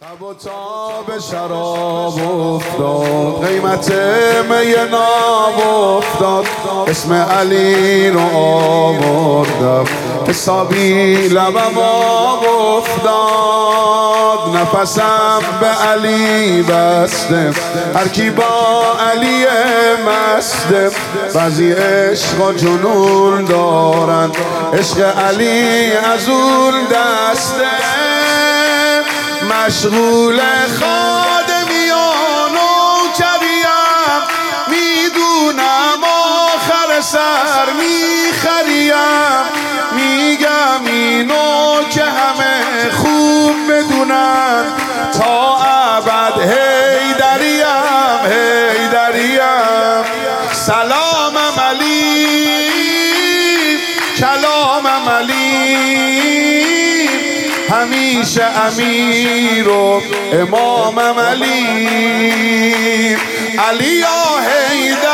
تب و تاب شراب افتاد. قیمت می ناب افتاد. اسم علی رو آوردم. حسابی لبم آب افتاد. نفسم به علی بسته. هر کی با علی مسته. بعضی عشق و جنون دارن. عشق علی از اون دسته. مشغول خادمیان و کریم می‌دونم آخر سر می‌خریم همیشه امیر و امامم علی. علی یا حیدر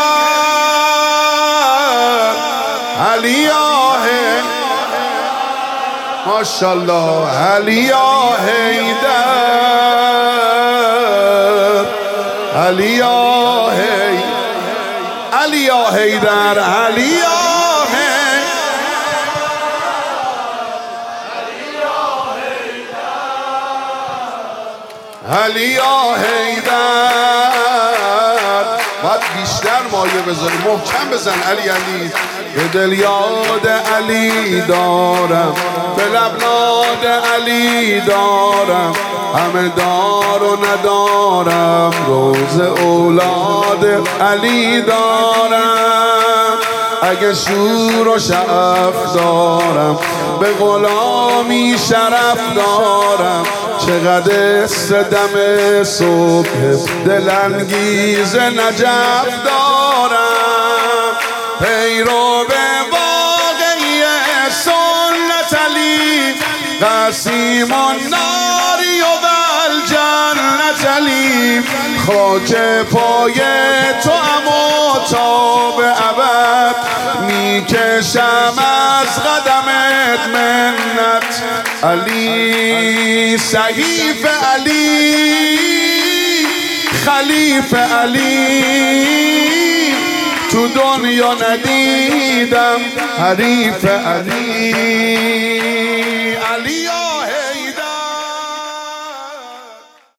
علی یا ماشاءالله. علی یا حیدر علی یا علی یا حیدر علی علی یا حیدر باید بیشتر مایه بزنی محکم بزن علی علی. به دل یاد علی دارم. به لبناد علی دارم. همه دار و ندارم. روز اولاد علی دارم. اگه شور و شعف دارم به غلامی شرف دارم. چقدر دم صبح دلانگیز نجف دارم. پیرو به واقعی سنت علی قسیم و ناری و بل جنت خاک پای تو اما تا به ابد می‌کشم از قدمت منت. علی صحیف علی. خلیف علی. تو دنیا ندیدم حریف علی.